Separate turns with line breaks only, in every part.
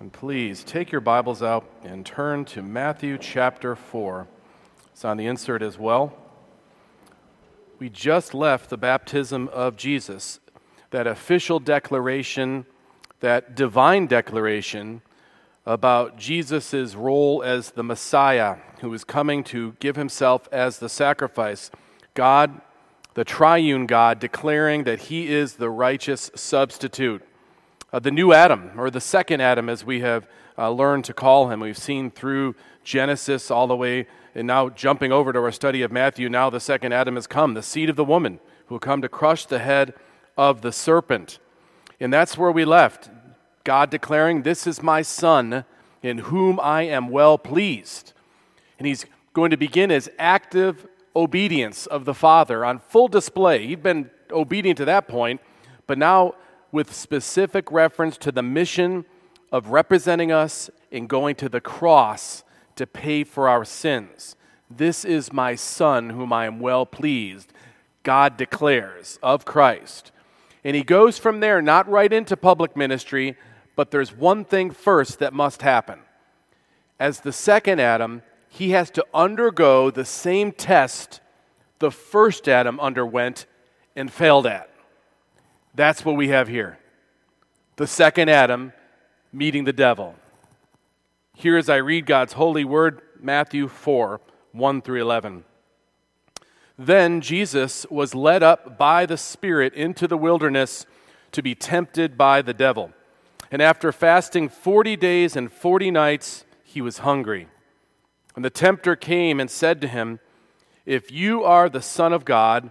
And please take your Bibles out and turn to Matthew chapter 4. It's on the insert as well. We just left the baptism of Jesus, that official declaration, that divine declaration about Jesus' role as the Messiah who is coming to give himself as the sacrifice. God, the triune God, declaring that he is the righteous substitute uh, the new Adam, or the second Adam, as we have uh, learned to call him. We've seen through Genesis all the way, and now jumping over to our study of Matthew, now the second Adam has come, the seed of the woman, who will come to crush the head of the serpent. And that's where we left. God declaring, This is my Son, in whom I am well pleased. And he's going to begin his active obedience of the Father on full display. He'd been obedient to that point, but now with specific reference to the mission of representing us in going to the cross to pay for our sins. This is my Son, whom I am well pleased, God declares of Christ. And he goes from there, not right into public ministry, but there's one thing first that must happen. As the second Adam, he has to undergo the same test the first Adam underwent and failed at. That's what we have here. The second Adam meeting the devil. Here, as I read God's holy word, Matthew 4 1 through 11. Then Jesus was led up by the Spirit into the wilderness to be tempted by the devil. And after fasting 40 days and 40 nights, he was hungry. And the tempter came and said to him, If you are the Son of God,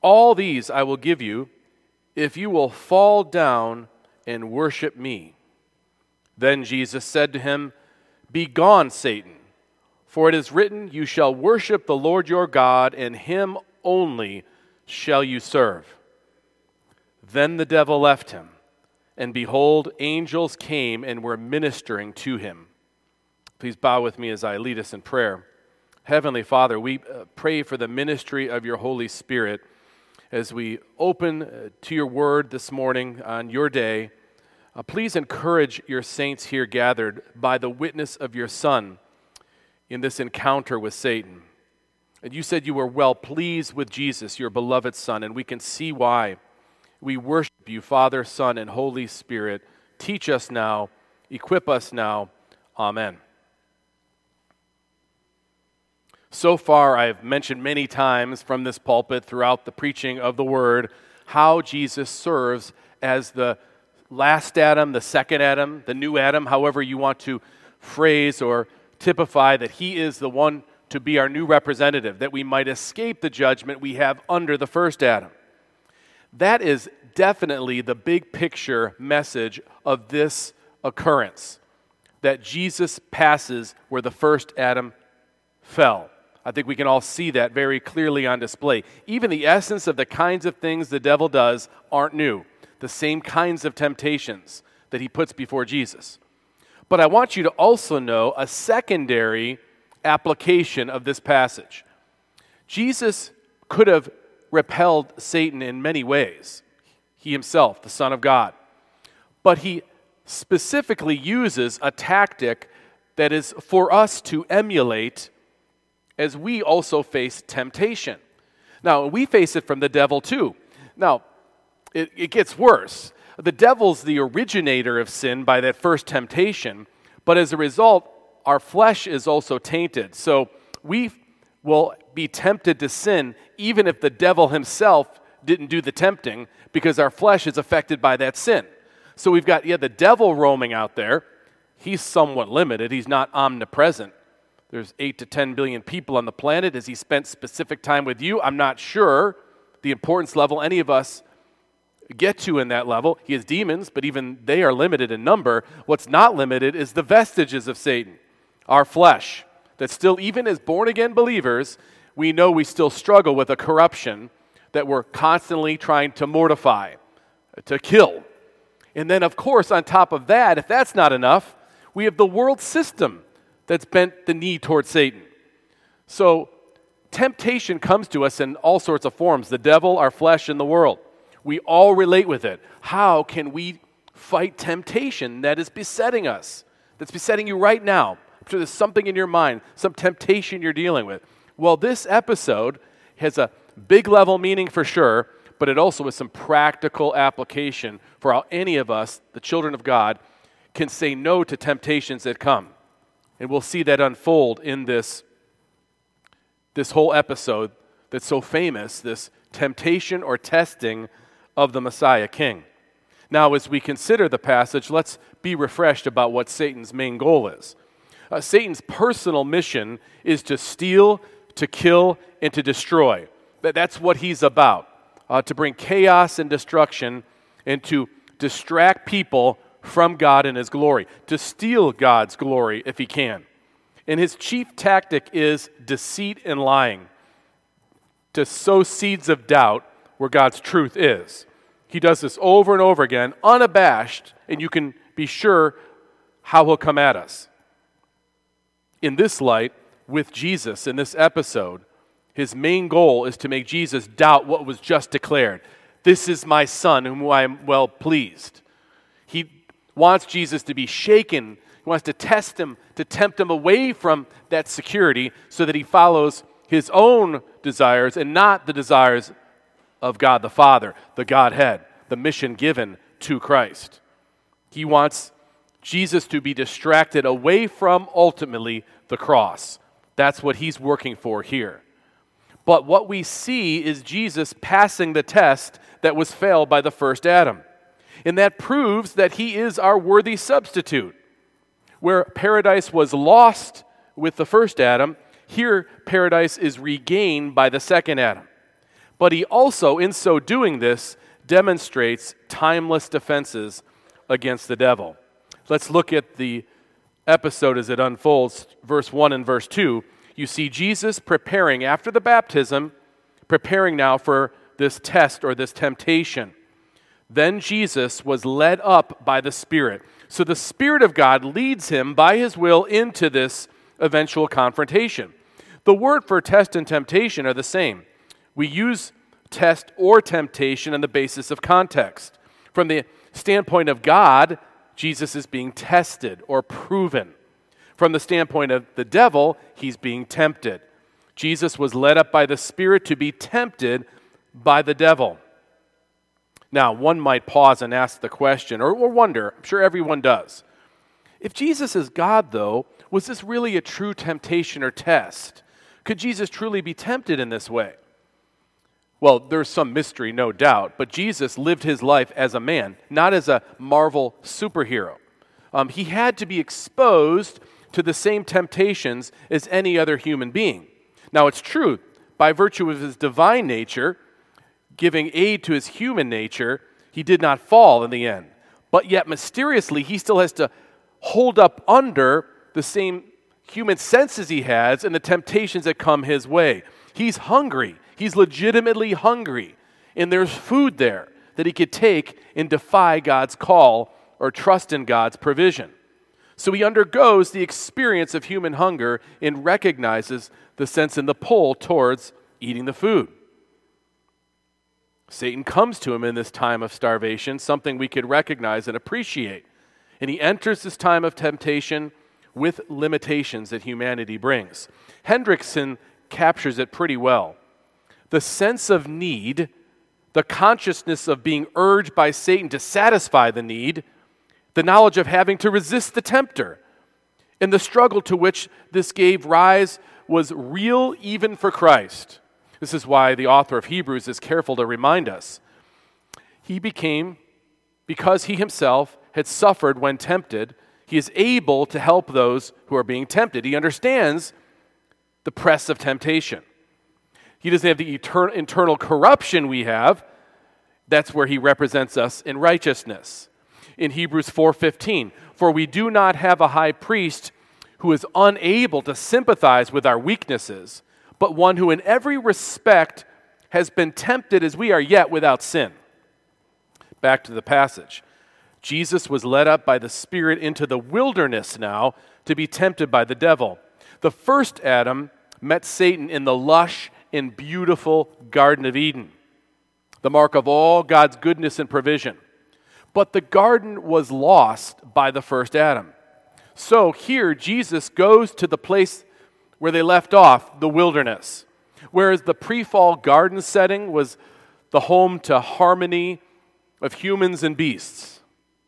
all these I will give you if you will fall down and worship me. Then Jesus said to him, Begone, Satan, for it is written, You shall worship the Lord your God, and him only shall you serve. Then the devil left him, and behold, angels came and were ministering to him. Please bow with me as I lead us in prayer. Heavenly Father, we uh, pray for the ministry of your Holy Spirit as we open uh, to your word this morning on your day, uh, please encourage your saints here gathered by the witness of your Son in this encounter with Satan. And you said you were well pleased with Jesus, your beloved Son, and we can see why. We worship you, Father, Son, and Holy Spirit. Teach us now, equip us now. Amen. So far, I've mentioned many times from this pulpit throughout the preaching of the word how Jesus serves as the last Adam, the second Adam, the new Adam, however you want to phrase or typify that he is the one to be our new representative, that we might escape the judgment we have under the first Adam. That is definitely the big picture message of this occurrence that Jesus passes where the first Adam fell. I think we can all see that very clearly on display. Even the essence of the kinds of things the devil does aren't new, the same kinds of temptations that he puts before Jesus. But I want you to also know a secondary application of this passage. Jesus could have repelled Satan in many ways, he himself, the Son of God. But he specifically uses a tactic that is for us to emulate as we also face temptation. Now, we face it from the devil too. Now, it, it gets worse. The devil's the originator of sin by that first temptation, But as a result, our flesh is also tainted. So we will be tempted to sin even if the devil himself didn't do the tempting because our flesh is affected by that sin. So we've got, yeah, the devil roaming out there. He's somewhat limited, he's not omnipresent. There's 8 to 10 billion people on the planet. Has he spent specific time with you? I'm not sure the importance level any of us get to in that level. He has demons, but even they are limited in number. What's not limited is the vestiges of Satan, our flesh, that still, even as born again believers, we know we still struggle with a corruption that we're constantly trying to mortify, to kill. And then, of course, on top of that, if that's not enough, we have the world system that's bent the knee towards Satan. So, temptation comes to us in all sorts of forms the devil, our flesh, and the world. We all relate with it. How can we fight temptation that is besetting us, that's besetting you right now? I'm sure there's something in your mind, some temptation you're dealing with. Well, this episode has a big level meaning for sure, but it also has some practical application for how any of us, the children of God, can say no to temptations that come. And we'll see that unfold in this, this whole episode that's so famous this temptation or testing of the Messiah King. Now, as we consider the passage, let's be refreshed about what Satan's main goal is. Uh, Satan's personal mission is to steal, to kill, and to destroy. That, that's what he's about uh, to bring chaos and destruction and to distract people from God and his glory, to steal God's glory if he can. And his chief tactic is deceit and lying, to sow seeds of doubt where God's truth is. He does this over and over again, unabashed, and you can be sure how he'll come at us. In this light, with Jesus in this episode, his main goal is to make Jesus doubt what was just declared. This is my son, whom I am well pleased. He wants Jesus to be shaken. He wants to test him, to tempt him away from that security so that he follows his own desires and not the desires of God the Father, the Godhead, the mission given to Christ. He wants Jesus to be distracted away from ultimately the cross. That's what he's working for here. But what we see is Jesus passing the test that was failed by the first Adam. And that proves that he is our worthy substitute. Where paradise was lost with the first Adam, here paradise is regained by the second Adam. But he also, in so doing this, demonstrates timeless defenses against the devil. Let's look at the episode as it unfolds, verse 1 and verse 2, you see Jesus preparing after the baptism, preparing now for this test or this temptation. Then Jesus was led up by the Spirit. So the Spirit of God leads him by his will into this eventual confrontation. The word for test and temptation are the same. We use test or temptation on the basis of context. From the standpoint of God, Jesus is being tested or proven. From the standpoint of the devil, he's being tempted. Jesus was led up by the Spirit to be tempted by the devil. Now, one might pause and ask the question, or, or wonder, I'm sure everyone does. If Jesus is God, though, was this really a true temptation or test? Could Jesus truly be tempted in this way? Well, there's some mystery, no doubt, but Jesus lived his life as a man, not as a Marvel superhero. Um, he had to be exposed to the same temptations as any other human being. Now, it's true, by virtue of his divine nature, giving aid to his human nature, he did not fall in the end. But yet, mysteriously, he still has to hold up under the same human senses he has and the temptations that come his way. He's hungry. He's legitimately hungry. And there's food there that he could take and defy God's call or trust in God's provision. So he undergoes the experience of human hunger and recognizes the sense and the pull towards eating the food. Satan comes to him in this time of starvation, something we could recognize and appreciate. And he enters this time of temptation with limitations that humanity brings. Hendriksen captures it pretty well the sense of need, the consciousness of being urged by Satan to satisfy the need, the knowledge of having to resist the tempter. And the struggle to which this gave rise was real even for Christ. This is why the author of Hebrews is careful to remind us. He became, because he himself had suffered when tempted, he is able to help those who are being tempted. He understands the press of temptation. He doesn't have the etern- internal corruption we have. That's where he represents us in righteousness. In Hebrews 4:15, for we do not have a high priest who is unable to sympathize with our weaknesses, but one who in every respect has been tempted as we are yet without sin. Back to the passage. Jesus was led up by the Spirit into the wilderness now to be tempted by the devil. The first Adam met Satan in the lush and beautiful Garden of Eden, the mark of all God's goodness and provision. But the garden was lost by the first Adam. So here, Jesus goes to the place where they left off, the wilderness. Whereas the pre fall garden setting was the home to harmony of humans and beasts,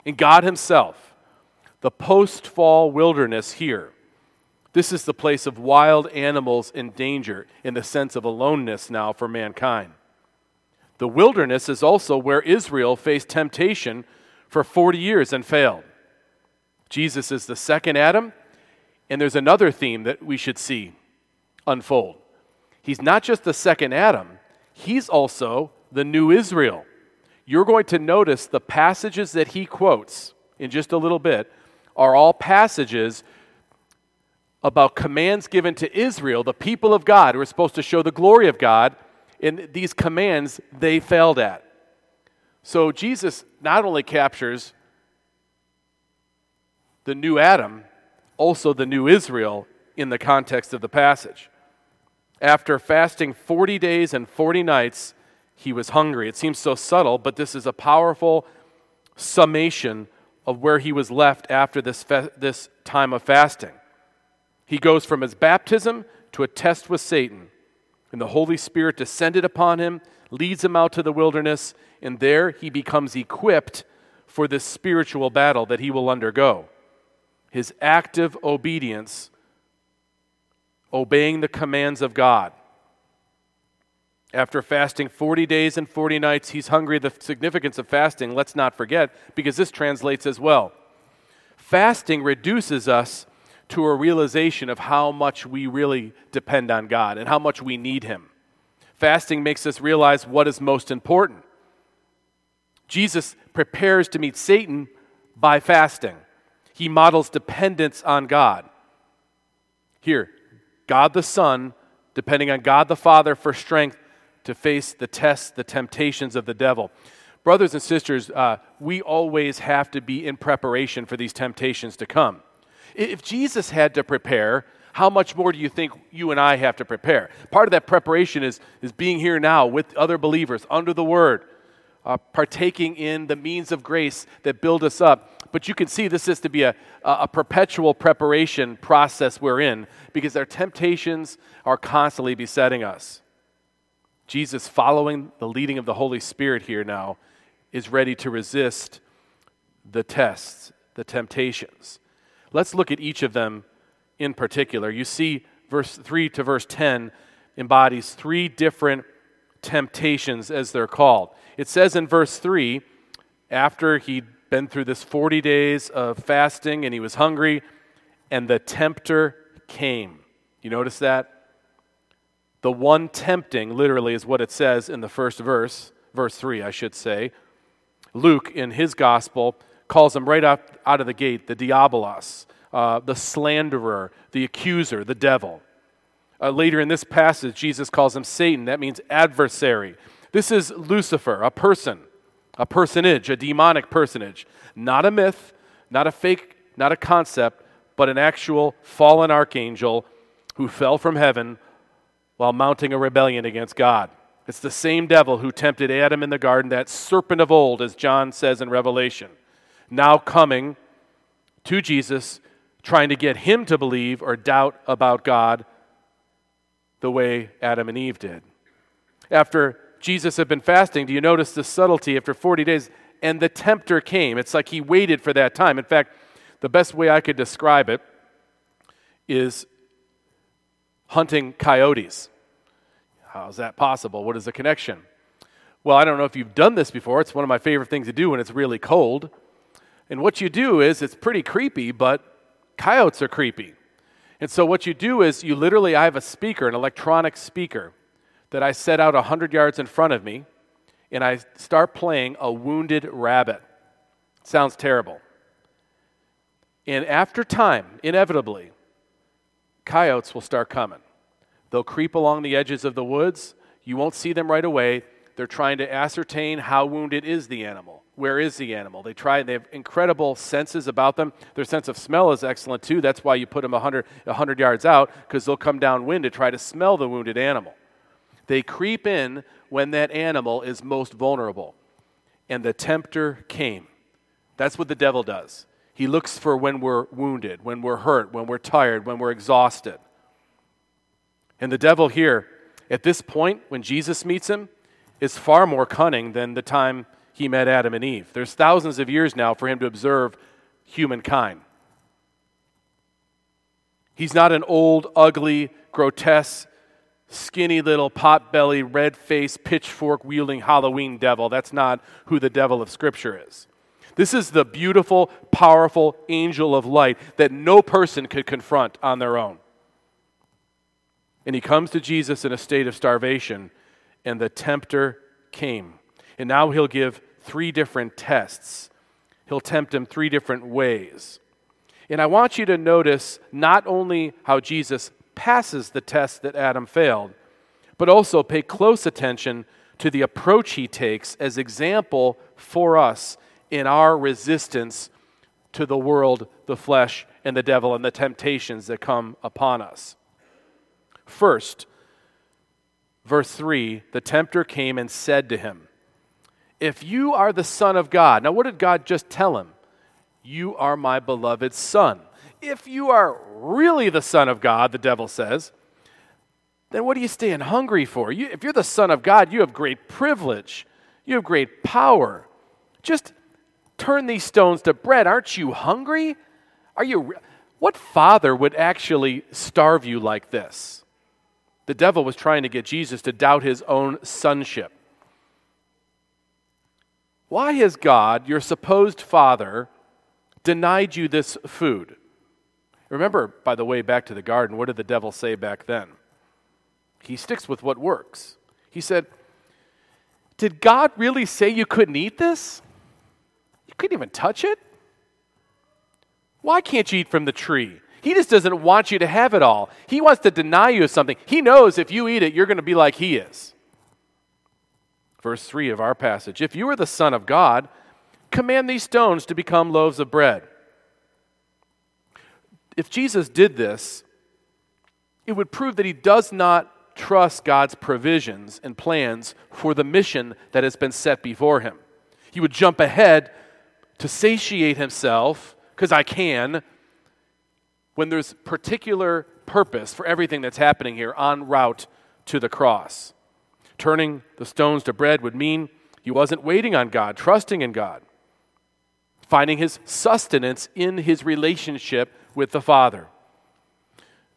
and God Himself, the post fall wilderness here. This is the place of wild animals in danger in the sense of aloneness now for mankind. The wilderness is also where Israel faced temptation for 40 years and failed. Jesus is the second Adam, and there's another theme that we should see unfold. He's not just the second Adam, he's also the new Israel. You're going to notice the passages that he quotes in just a little bit are all passages about commands given to Israel, the people of God, who are supposed to show the glory of God. And these commands they failed at. So Jesus not only captures the new Adam, also the new Israel in the context of the passage. After fasting 40 days and 40 nights, he was hungry. It seems so subtle, but this is a powerful summation of where he was left after this, fa- this time of fasting. He goes from his baptism to a test with Satan. And the Holy Spirit descended upon him, leads him out to the wilderness, and there he becomes equipped for this spiritual battle that he will undergo. His active obedience, obeying the commands of God. After fasting 40 days and 40 nights, he's hungry. The significance of fasting, let's not forget, because this translates as well. Fasting reduces us to a realization of how much we really depend on God and how much we need Him. Fasting makes us realize what is most important. Jesus prepares to meet Satan by fasting, he models dependence on God. Here, God the Son, depending on God the Father for strength to face the tests, the temptations of the devil. Brothers and sisters, uh, we always have to be in preparation for these temptations to come. If Jesus had to prepare, how much more do you think you and I have to prepare? Part of that preparation is, is being here now with other believers under the Word, uh, partaking in the means of grace that build us up. But you can see this is to be a, a perpetual preparation process we're in because our temptations are constantly besetting us. Jesus, following the leading of the Holy Spirit here now, is ready to resist the tests, the temptations. Let's look at each of them in particular. You see, verse 3 to verse 10 embodies three different temptations, as they're called. It says in verse 3 after he'd been through this 40 days of fasting and he was hungry, and the tempter came. You notice that? The one tempting, literally, is what it says in the first verse, verse 3, I should say. Luke, in his gospel, calls him right out, out of the gate the diabolos, uh, the slanderer, the accuser, the devil. Uh, later in this passage, Jesus calls him Satan. That means adversary. This is Lucifer, a person, a personage, a demonic personage. Not a myth, not a fake, not a concept, but an actual fallen archangel who fell from heaven while mounting a rebellion against God. It's the same devil who tempted Adam in the garden, that serpent of old, as John says in Revelation now coming to Jesus, trying to get him to believe or doubt about God the way Adam and Eve did. After Jesus had been fasting, do you notice the subtlety after 40 days? And the tempter came. It's like he waited for that time. In fact, the best way I could describe it is hunting coyotes. How's that possible? What is the connection? Well, I don't know if you've done this before. It's one of my favorite things to do when it's really cold. And what you do is, it's pretty creepy, but coyotes are creepy. And so what you do is, you literally, I have a speaker, an electronic speaker, that I set out 100 yards in front of me, and I start playing a wounded rabbit. Sounds terrible. And after time, inevitably, coyotes will start coming. They'll creep along the edges of the woods. You won't see them right away. They're trying to ascertain how wounded is the animal. Where is the animal? They try, and they have incredible senses about them. Their sense of smell is excellent too. That's why you put them 100, 100 yards out, because they'll come downwind to try to smell the wounded animal. They creep in when that animal is most vulnerable. And the tempter came. That's what the devil does. He looks for when we're wounded, when we're hurt, when we're tired, when we're exhausted. And the devil here, at this point, when Jesus meets him, is far more cunning than the time he met Adam and Eve. There's thousands of years now for him to observe humankind. He's not an old, ugly, grotesque, skinny little pot belly, red faced, pitchfork wielding Halloween devil. That's not who the devil of Scripture is. This is the beautiful, powerful angel of light that no person could confront on their own. And he comes to Jesus in a state of starvation, and the tempter came. And now he'll give three different tests. He'll tempt him three different ways. And I want you to notice not only how Jesus passes the test that Adam failed, but also pay close attention to the approach he takes as example for us in our resistance to the world, the flesh, and the devil, and the temptations that come upon us. First, verse 3 the tempter came and said to him, If you are the Son of God, now what did God just tell him? You are my beloved Son. If you are really the Son of God, the devil says, then what are you staying hungry for? You, if you're the Son of God, you have great privilege, you have great power. Just turn these stones to bread. Aren't you hungry? Are you what father would actually starve you like this? The devil was trying to get Jesus to doubt his own sonship. Why has God, your supposed father, denied you this food? Remember, by the way, back to the garden, what did the devil say back then? He sticks with what works. He said, Did God really say you couldn't eat this? You couldn't even touch it? Why can't you eat from the tree? He just doesn't want you to have it all. He wants to deny you of something. He knows if you eat it, you're going to be like he is. Verse 3 of our passage If you are the Son of God, command these stones to become loaves of bread. If Jesus did this, it would prove that he does not trust God's provisions and plans for the mission that has been set before him. He would jump ahead to satiate himself, because I can, when there's particular purpose for everything that's happening here en route to the cross. Turning the stones to bread would mean he wasn't waiting on God, trusting in God, finding his sustenance in his relationship with the Father.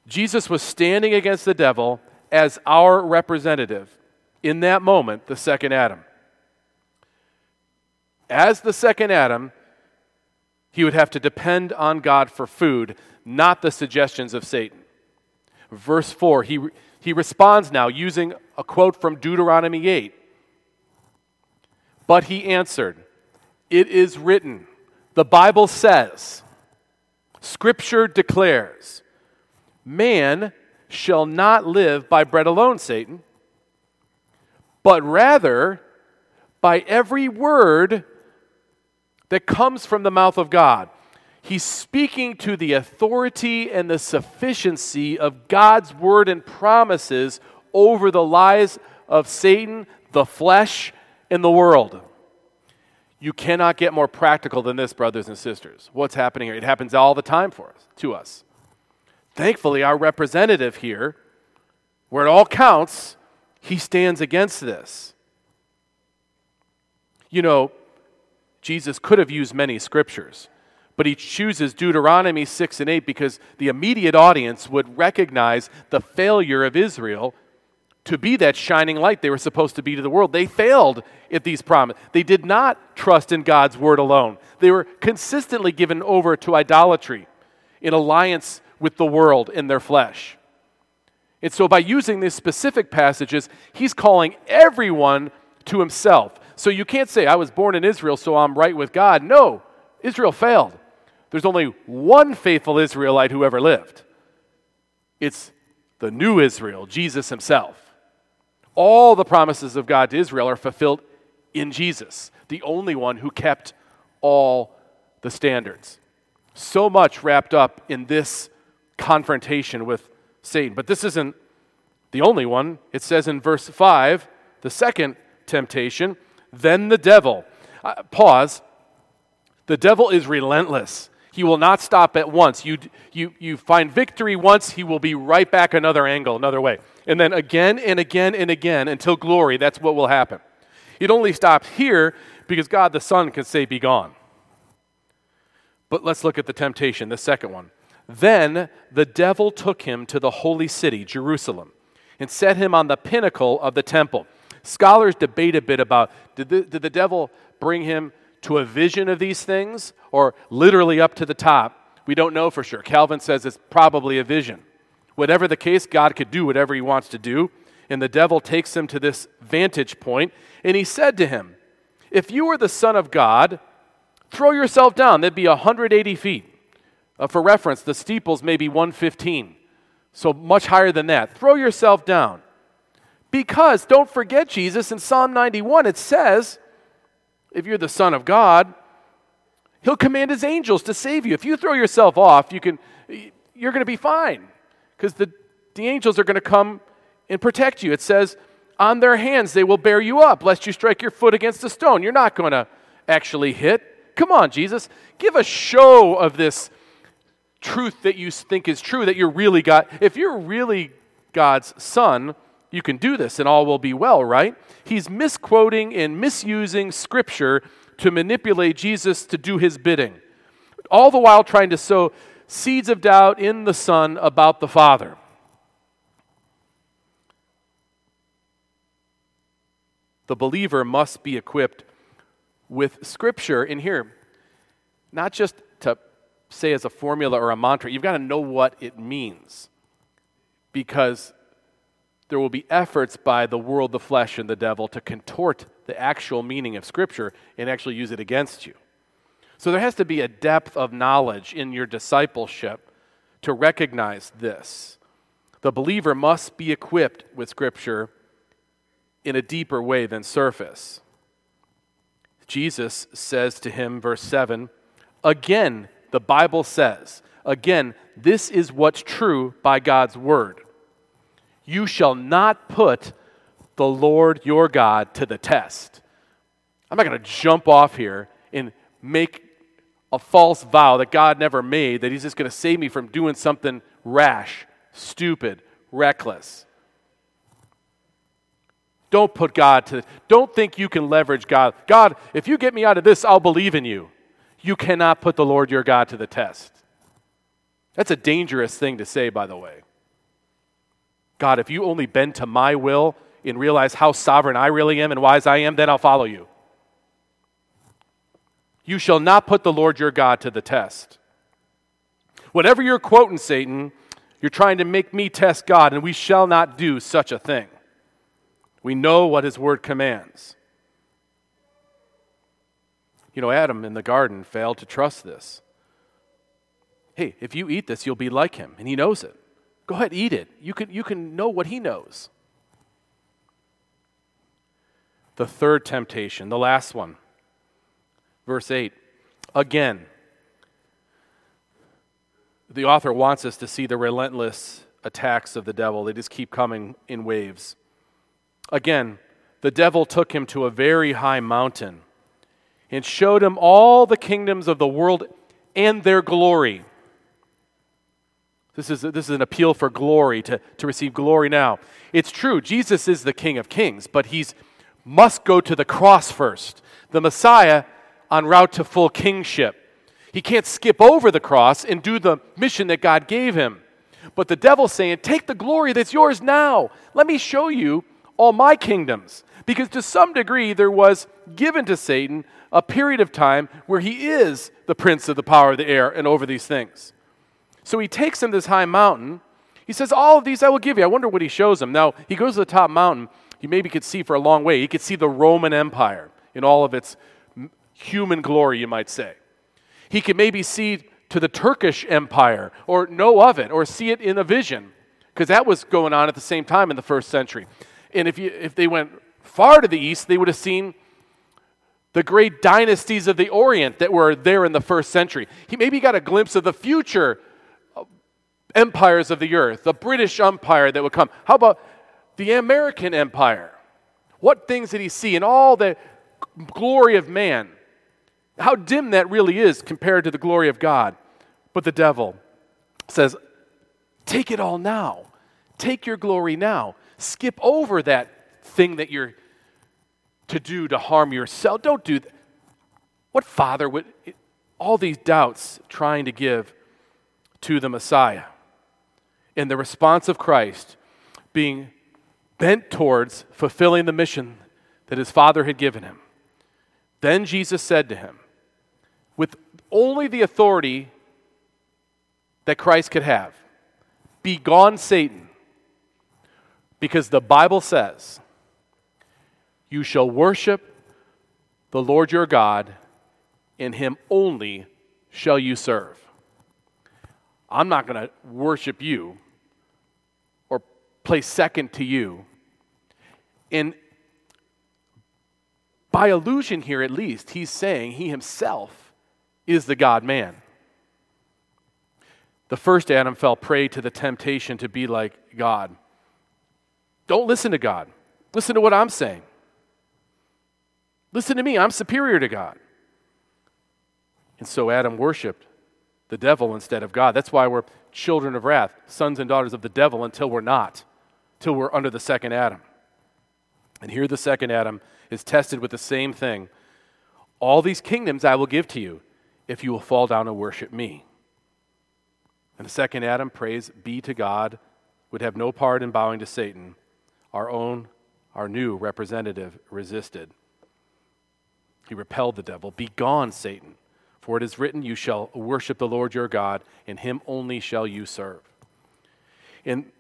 Jesus was standing against the devil as our representative in that moment, the second Adam. As the second Adam, he would have to depend on God for food, not the suggestions of Satan. Verse 4, he, he responds now using a quote from Deuteronomy 8. But he answered, It is written, the Bible says, Scripture declares, man shall not live by bread alone, Satan, but rather by every word that comes from the mouth of God. He's speaking to the authority and the sufficiency of God's word and promises over the lies of Satan, the flesh, and the world. You cannot get more practical than this, brothers and sisters. What's happening here? It happens all the time for us, to us. Thankfully, our representative here, where it all counts, he stands against this. You know, Jesus could have used many scriptures, But he chooses Deuteronomy 6 and 8 because the immediate audience would recognize the failure of Israel to be that shining light they were supposed to be to the world. They failed at these promises. They did not trust in God's word alone. They were consistently given over to idolatry in alliance with the world in their flesh. And so, by using these specific passages, he's calling everyone to himself. So, you can't say, I was born in Israel, so I'm right with God. No, Israel failed. There's only one faithful Israelite who ever lived. It's the new Israel, Jesus himself. All the promises of God to Israel are fulfilled in Jesus, the only one who kept all the standards. So much wrapped up in this confrontation with Satan. But this isn't the only one. It says in verse 5, the second temptation, then the devil. Uh, pause. The devil is relentless. He will not stop at once. You, you, you find victory once, he will be right back another angle, another way. And then again and again and again until glory. That's what will happen. It only stops here because God the Son can say, Be gone. But let's look at the temptation, the second one. Then the devil took him to the holy city, Jerusalem, and set him on the pinnacle of the temple. Scholars debate a bit about did the, did the devil bring him to a vision of these things or literally up to the top? We don't know for sure. Calvin says it's probably a vision. Whatever the case, God could do whatever he wants to do. And the devil takes him to this vantage point, and he said to him, If you were the Son of God, throw yourself down. That'd be 180 feet. Uh, for reference, the steeples may be 115, so much higher than that. Throw yourself down. Because, don't forget, Jesus, in Psalm 91, it says, if you're the Son of God, He'll command His angels to save you. If you throw yourself off, you can, you're going to be fine because the, the angels are going to come and protect you. It says, on their hands they will bear you up, lest you strike your foot against a stone. You're not going to actually hit. Come on, Jesus. Give a show of this truth that you think is true, that you're really God. If you're really God's son, you can do this and all will be well, right? He's misquoting and misusing scripture to manipulate Jesus to do his bidding, all the while trying to sow seeds of doubt in the Son about the Father. The believer must be equipped with Scripture in here, not just to say as a formula or a mantra. You've got to know what it means because there will be efforts by the world, the flesh, and the devil to contort the actual meaning of Scripture and actually use it against you. So there has to be a depth of knowledge in your discipleship to recognize this. The believer must be equipped with Scripture in a deeper way than surface. Jesus says to him, verse 7, again, the Bible says, again, this is what's true by God's word. You shall not put the Lord your God to the test. I'm not going to jump off here and make a false vow that God never made, that He's just going to save me from doing something rash, stupid, reckless. Don't put God to, don't think you can leverage God. God, if you get me out of this, I'll believe in you. You cannot put the Lord your God to the test. That's a dangerous thing to say, by the way. God, if you only bend to my will and realize how sovereign I really am and wise I am, then I'll follow you. You shall not put the Lord your God to the test. Whatever you're quoting, Satan, you're trying to make me test God, and we shall not do such a thing. We know what his word commands. You know, Adam in the garden failed to trust this. Hey, if you eat this, you'll be like him, and he knows it. Go ahead, eat it. You can, you can know what he knows. The third temptation, the last one. Verse 8. Again, the author wants us to see the relentless attacks of the devil. They just keep coming in waves. Again, the devil took him to a very high mountain and showed him all the kingdoms of the world and their glory. This is, this is an appeal for glory, to, to receive glory now. It's true, Jesus is the King of Kings, but he's must go to the cross first. The Messiah en route to full kingship. He can't skip over the cross and do the mission that God gave him. But the devil's saying, Take the glory that's yours now. Let me show you all my kingdoms. Because to some degree, there was given to Satan a period of time where he is the prince of the power of the air and over these things. So he takes him to this high mountain. He says, All of these I will give you. I wonder what he shows him. Now, he goes to the top mountain. He maybe could see for a long way. He could see the Roman Empire in all of its human glory, you might say. He could maybe see to the Turkish Empire or know of it or see it in a vision because that was going on at the same time in the first century. And if, you, if they went far to the east, they would have seen the great dynasties of the Orient that were there in the first century. He maybe got a glimpse of the future empires of the earth, the British Empire that would come. How about the American Empire? What things did he see in all the glory of man? How dim that really is compared to the glory of God. But the devil says, Take it all now. Take your glory now. Skip over that thing that you're to do to harm yourself. Don't do that. What father would, all these doubts trying to give to the Messiah? In the response of Christ being bent towards fulfilling the mission that his father had given him. Then Jesus said to him, with only the authority that Christ could have, Begone, Satan, because the Bible says, you shall worship the Lord your God, and him only shall you serve. I'm not going to worship you place second to you. And by allusion here, at least, he's saying he himself is the God man. The first Adam fell prey to the temptation to be like God. Don't listen to God. Listen to what I'm saying. Listen to me, I'm superior to God. And so Adam worshiped the devil instead of God. That's why we're children of wrath, sons and daughters of the devil until we're not, till we're under the second Adam. And here the second Adam is tested with the same thing. All these kingdoms I will give to you if you will fall down and worship me. And the second Adam, praise be to God, would have no part in bowing to Satan. Our own, our new representative resisted. He repelled the devil. Begone, Satan. For it is written, You shall worship the Lord your God, and him only shall you serve. In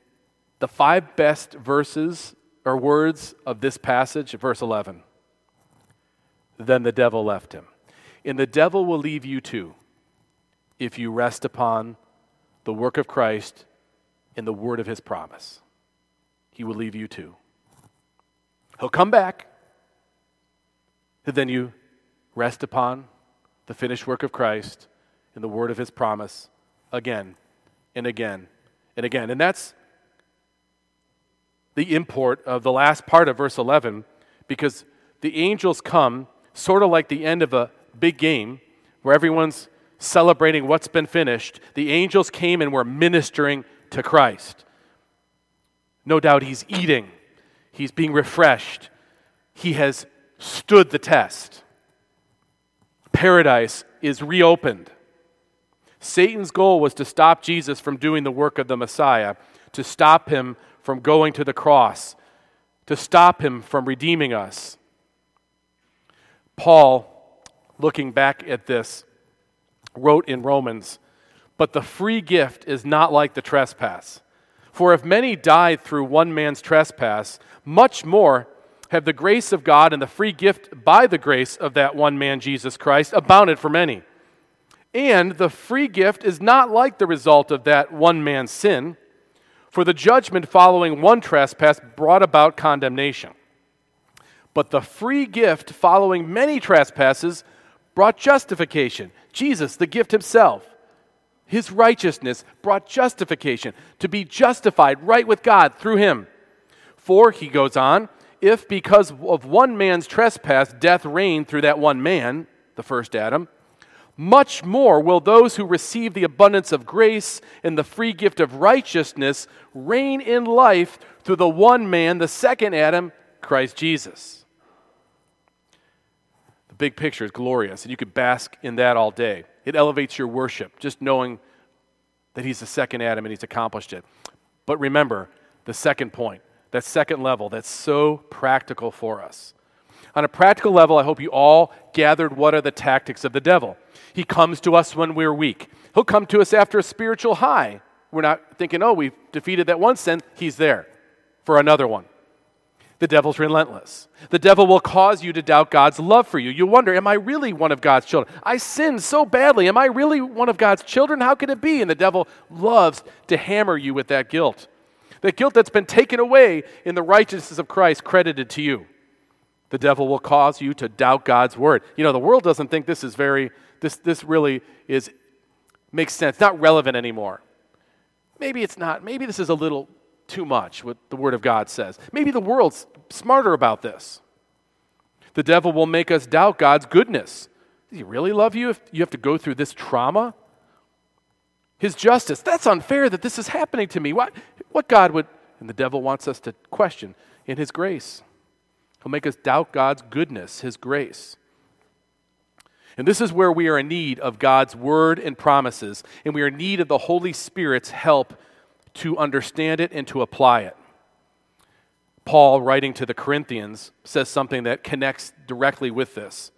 the five best verses or words of this passage, verse 11, then the devil left him. And the devil will leave you too if you rest upon the work of Christ and the word of his promise. He will leave you too. He'll come back And then you rest upon the finished work of Christ and the word of his promise again and again and again. And that's the import of the last part of verse 11 because the angels come sort of like the end of a big game where everyone's celebrating what's been finished. The angels came and were ministering to Christ. No doubt he's eating, he's being refreshed, he has stood the test. Paradise is reopened. Satan's goal was to stop Jesus from doing the work of the Messiah, to stop him from going to the cross, to stop him from redeeming us. Paul, looking back at this, wrote in Romans, But the free gift is not like the trespass. For if many died through one man's trespass, much more have the grace of God and the free gift by the grace of that one man, Jesus Christ, abounded for many. And the free gift is not like the result of that one man's sin, for the judgment following one trespass brought about condemnation. But the free gift following many trespasses brought justification. Jesus, the gift himself, his righteousness brought justification, to be justified right with God through him. For, he goes on, if because of one man's trespass death reigned through that one man, the first Adam, much more will those who receive the abundance of grace and the free gift of righteousness reign in life through the one man, the second Adam, Christ Jesus. The big picture is glorious, and you could bask in that all day. It elevates your worship, just knowing that He's the second Adam and He's accomplished it. But remember the second point, that second level that's so practical for us. On a practical level, I hope you all gathered what are the tactics of the devil. He comes to us when we're weak. He'll come to us after a spiritual high. We're not thinking, oh, we've defeated that one sin. He's there for another one. The devil's relentless. The devil will cause you to doubt God's love for you. You wonder, am I really one of God's children? I sinned so badly. Am I really one of God's children? How can it be? And the devil loves to hammer you with that guilt. That guilt that's been taken away in the righteousness of Christ credited to you. The devil will cause you to doubt God's word. You know, the world doesn't think this is very, this, this really is, makes sense, not relevant anymore. Maybe it's not. Maybe this is a little too much, what the Word of God says. Maybe the world's smarter about this. The devil will make us doubt God's goodness. Does he really love you if you have to go through this trauma? His justice. That's unfair that this is happening to me. What, what God would, and the devil wants us to question in his grace. He'll make us doubt God's goodness, His grace. And this is where we are in need of God's word and promises, and we are in need of the Holy Spirit's help to understand it and to apply it. Paul, writing to the Corinthians, says something that connects directly with this.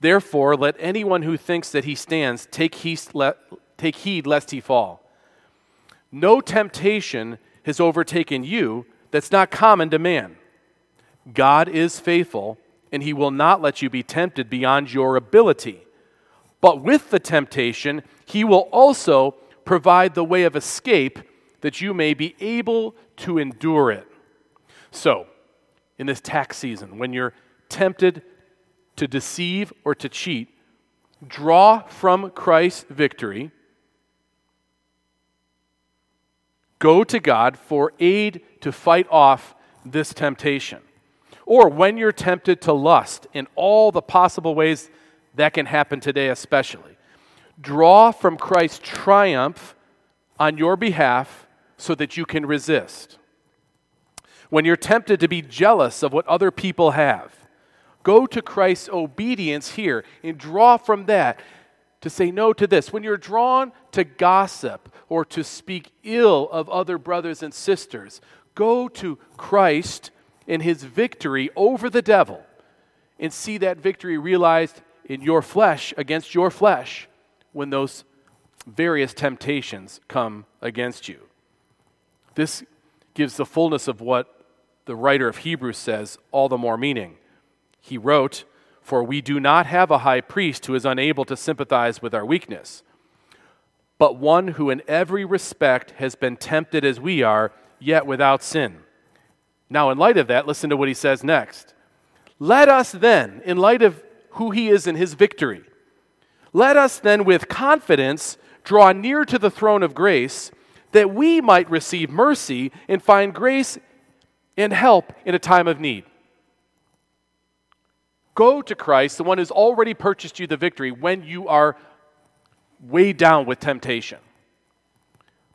Therefore, let anyone who thinks that he stands take heed, take heed lest he fall. No temptation has overtaken you that's not common to man. God is faithful, and he will not let you be tempted beyond your ability. But with the temptation, he will also provide the way of escape that you may be able to endure it. So, in this tax season, when you're tempted to deceive or to cheat, draw from Christ's victory. Go to God for aid to fight off this temptation. Or when you're tempted to lust in all the possible ways that can happen today, especially, draw from Christ's triumph on your behalf so that you can resist. When you're tempted to be jealous of what other people have, go to Christ's obedience here and draw from that to say no to this. When you're drawn to gossip or to speak ill of other brothers and sisters, go to Christ in his victory over the devil and see that victory realized in your flesh against your flesh when those various temptations come against you. This gives the fullness of what the writer of Hebrews says all the more meaning. He wrote, For we do not have a high priest who is unable to sympathize with our weakness, but one who in every respect has been tempted as we are, yet without sin. Now, in light of that, listen to what he says next. Let us then, in light of who he is in his victory, let us then with confidence draw near to the throne of grace that we might receive mercy and find grace and help in a time of need. Go to Christ, the one who's already purchased you the victory, when you are weighed down with temptation.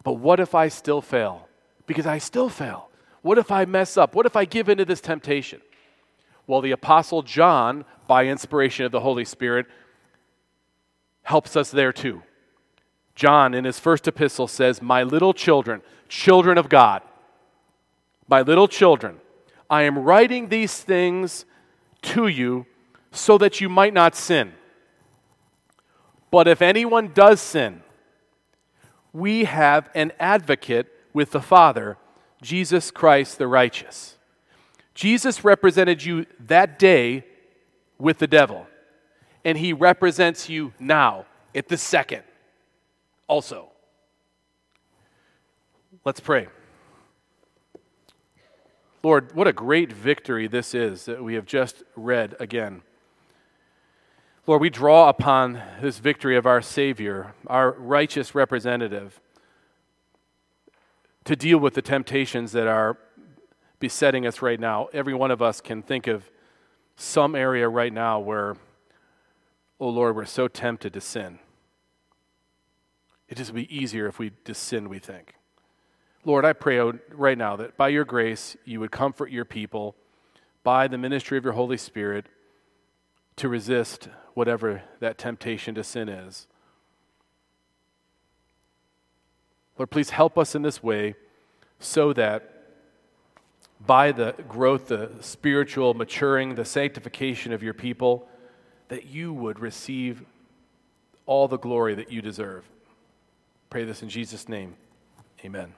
But what if I still fail? Because I still fail. What if I mess up? What if I give into this temptation? Well, the Apostle John, by inspiration of the Holy Spirit, helps us there too. John, in his first epistle, says, My little children, children of God, my little children, I am writing these things to you so that you might not sin. But if anyone does sin, we have an advocate with the Father Jesus Christ the righteous. Jesus represented you that day with the devil, and he represents you now at the second also. Let's pray. Lord, what a great victory this is that we have just read again. Lord, we draw upon this victory of our Savior, our righteous representative to deal with the temptations that are besetting us right now. Every one of us can think of some area right now where, oh Lord, we're so tempted to sin. It just would be easier if we just sin, we think. Lord, I pray right now that by your grace, you would comfort your people by the ministry of your Holy Spirit to resist whatever that temptation to sin is. Lord, please help us in this way so that by the growth, the spiritual maturing, the sanctification of your people, that you would receive all the glory that you deserve. Pray this in Jesus' name. Amen.